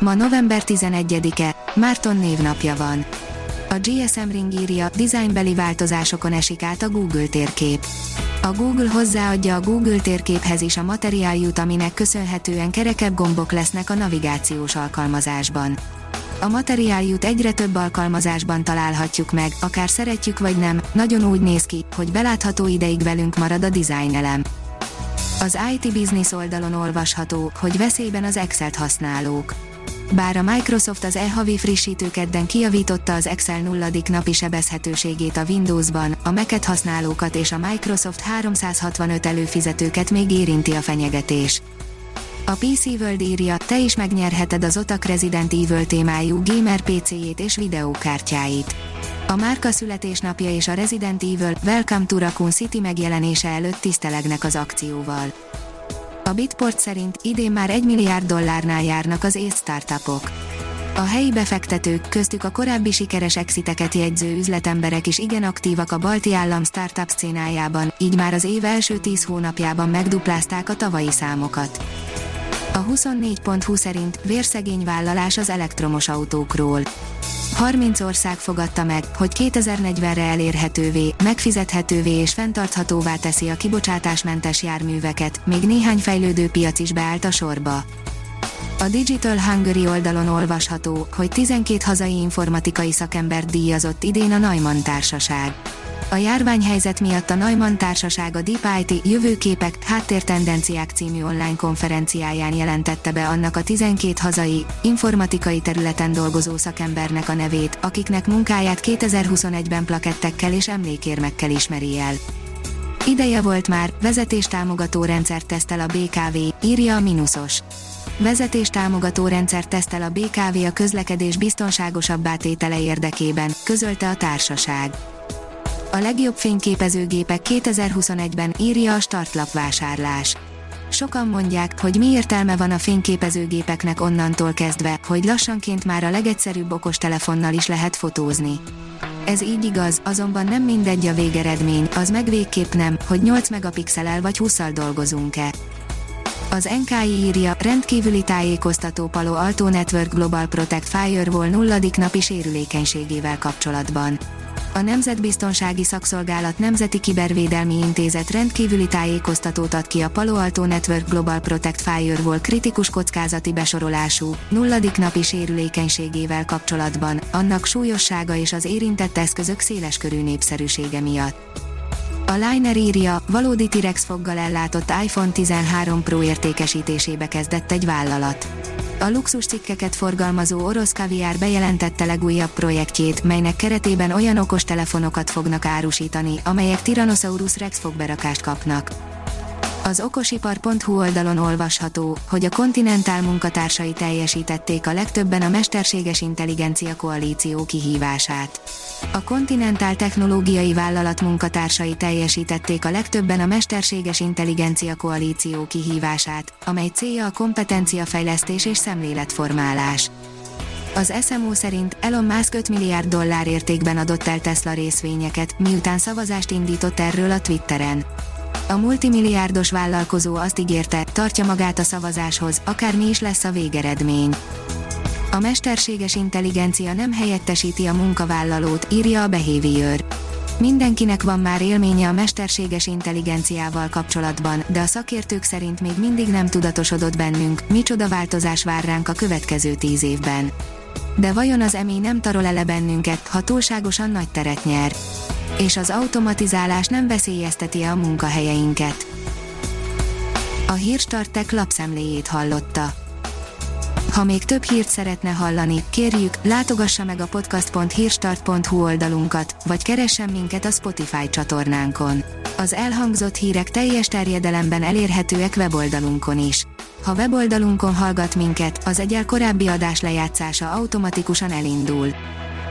Ma november 11-e, Márton névnapja van. A GSM Ring írja, dizájnbeli változásokon esik át a Google térkép. A Google hozzáadja a Google térképhez is a materiáljut, aminek köszönhetően kerekebb gombok lesznek a navigációs alkalmazásban. A materiáljut egyre több alkalmazásban találhatjuk meg, akár szeretjük vagy nem, nagyon úgy néz ki, hogy belátható ideig velünk marad a design elem. Az IT Business oldalon olvasható, hogy veszélyben az Excel-t használók. Bár a Microsoft az e-havi frissítőkedden kijavította az Excel nulladik napi sebezhetőségét a Windowsban, a Mac-et használókat és a Microsoft 365 előfizetőket még érinti a fenyegetés. A PC World írja, te is megnyerheted az Otak Resident Evil témájú gamer PC-jét és videókártyáit. A márka születésnapja és a Resident Evil Welcome to Raccoon City megjelenése előtt tisztelegnek az akcióval. A Bitport szerint idén már 1 milliárd dollárnál járnak az ész startupok. A helyi befektetők, köztük a korábbi sikeres exiteket jegyző üzletemberek is igen aktívak a balti állam startup szcénájában, így már az év első 10 hónapjában megduplázták a tavalyi számokat. A 24.20 szerint vérszegény vállalás az elektromos autókról. 30 ország fogadta meg, hogy 2040-re elérhetővé, megfizethetővé és fenntarthatóvá teszi a kibocsátásmentes járműveket, még néhány fejlődő piac is beállt a sorba. A Digital Hungary oldalon olvasható, hogy 12 hazai informatikai szakembert díjazott idén a Neumann Társaság. A járványhelyzet miatt a Neumann Társaság a Deep IT Jövőképek, Háttértendenciák című online konferenciáján jelentette be annak a 12 hazai, informatikai területen dolgozó szakembernek a nevét, akiknek munkáját 2021-ben plakettekkel és emlékérmekkel ismeri el. Ideje volt már, vezetéstámogató rendszert tesztel a BKV, írja a Minusos. Vezetéstámogató rendszert tesztel a BKV a közlekedés biztonságosabb átétele érdekében, közölte a társaság. A legjobb fényképezőgépek 2021-ben írja a startlap vásárlás. Sokan mondják, hogy mi értelme van a fényképezőgépeknek onnantól kezdve, hogy lassanként már a legegyszerűbb okostelefonnal is lehet fotózni. Ez így igaz, azonban nem mindegy a végeredmény, az meg végképp nem, hogy 8 megapixelel vagy 20 dolgozunk-e. Az NKI írja, rendkívüli tájékoztató Palo Alto Network Global Protect Firewall nulladik napi sérülékenységével kapcsolatban a Nemzetbiztonsági Szakszolgálat Nemzeti Kibervédelmi Intézet rendkívüli tájékoztatót ad ki a Palo Alto Network Global Protect Firewall kritikus kockázati besorolású, nulladik napi sérülékenységével kapcsolatban, annak súlyossága és az érintett eszközök széleskörű népszerűsége miatt. A Liner írja, valódi T-Rex foggal ellátott iPhone 13 Pro értékesítésébe kezdett egy vállalat. A luxus cikkeket forgalmazó orosz kaviár bejelentette legújabb projektjét, melynek keretében olyan okos telefonokat fognak árusítani, amelyek Tyrannosaurus Rex fogberakást kapnak. Az okosipar.hu oldalon olvasható, hogy a Continental munkatársai teljesítették a legtöbben a Mesterséges Intelligencia Koalíció kihívását. A Continental technológiai vállalat munkatársai teljesítették a legtöbben a Mesterséges Intelligencia Koalíció kihívását, amely célja a kompetenciafejlesztés és szemléletformálás. Az SMO szerint Elon Musk 5 milliárd dollár értékben adott el Tesla részvényeket, miután szavazást indított erről a Twitteren. A multimilliárdos vállalkozó azt ígérte, tartja magát a szavazáshoz, akármi is lesz a végeredmény. A mesterséges intelligencia nem helyettesíti a munkavállalót, írja a Behavior. Mindenkinek van már élménye a mesterséges intelligenciával kapcsolatban, de a szakértők szerint még mindig nem tudatosodott bennünk, micsoda változás vár ránk a következő tíz évben. De vajon az emi nem tarol ele bennünket, ha túlságosan nagy teret nyer? És az automatizálás nem veszélyezteti a munkahelyeinket. A Hírstartek lapszemléjét hallotta. Ha még több hírt szeretne hallani, kérjük, látogassa meg a podcast.hírstart.hu oldalunkat, vagy keressen minket a Spotify csatornánkon. Az elhangzott hírek teljes terjedelemben elérhetőek weboldalunkon is. Ha weboldalunkon hallgat minket, az egyel korábbi adás lejátszása automatikusan elindul.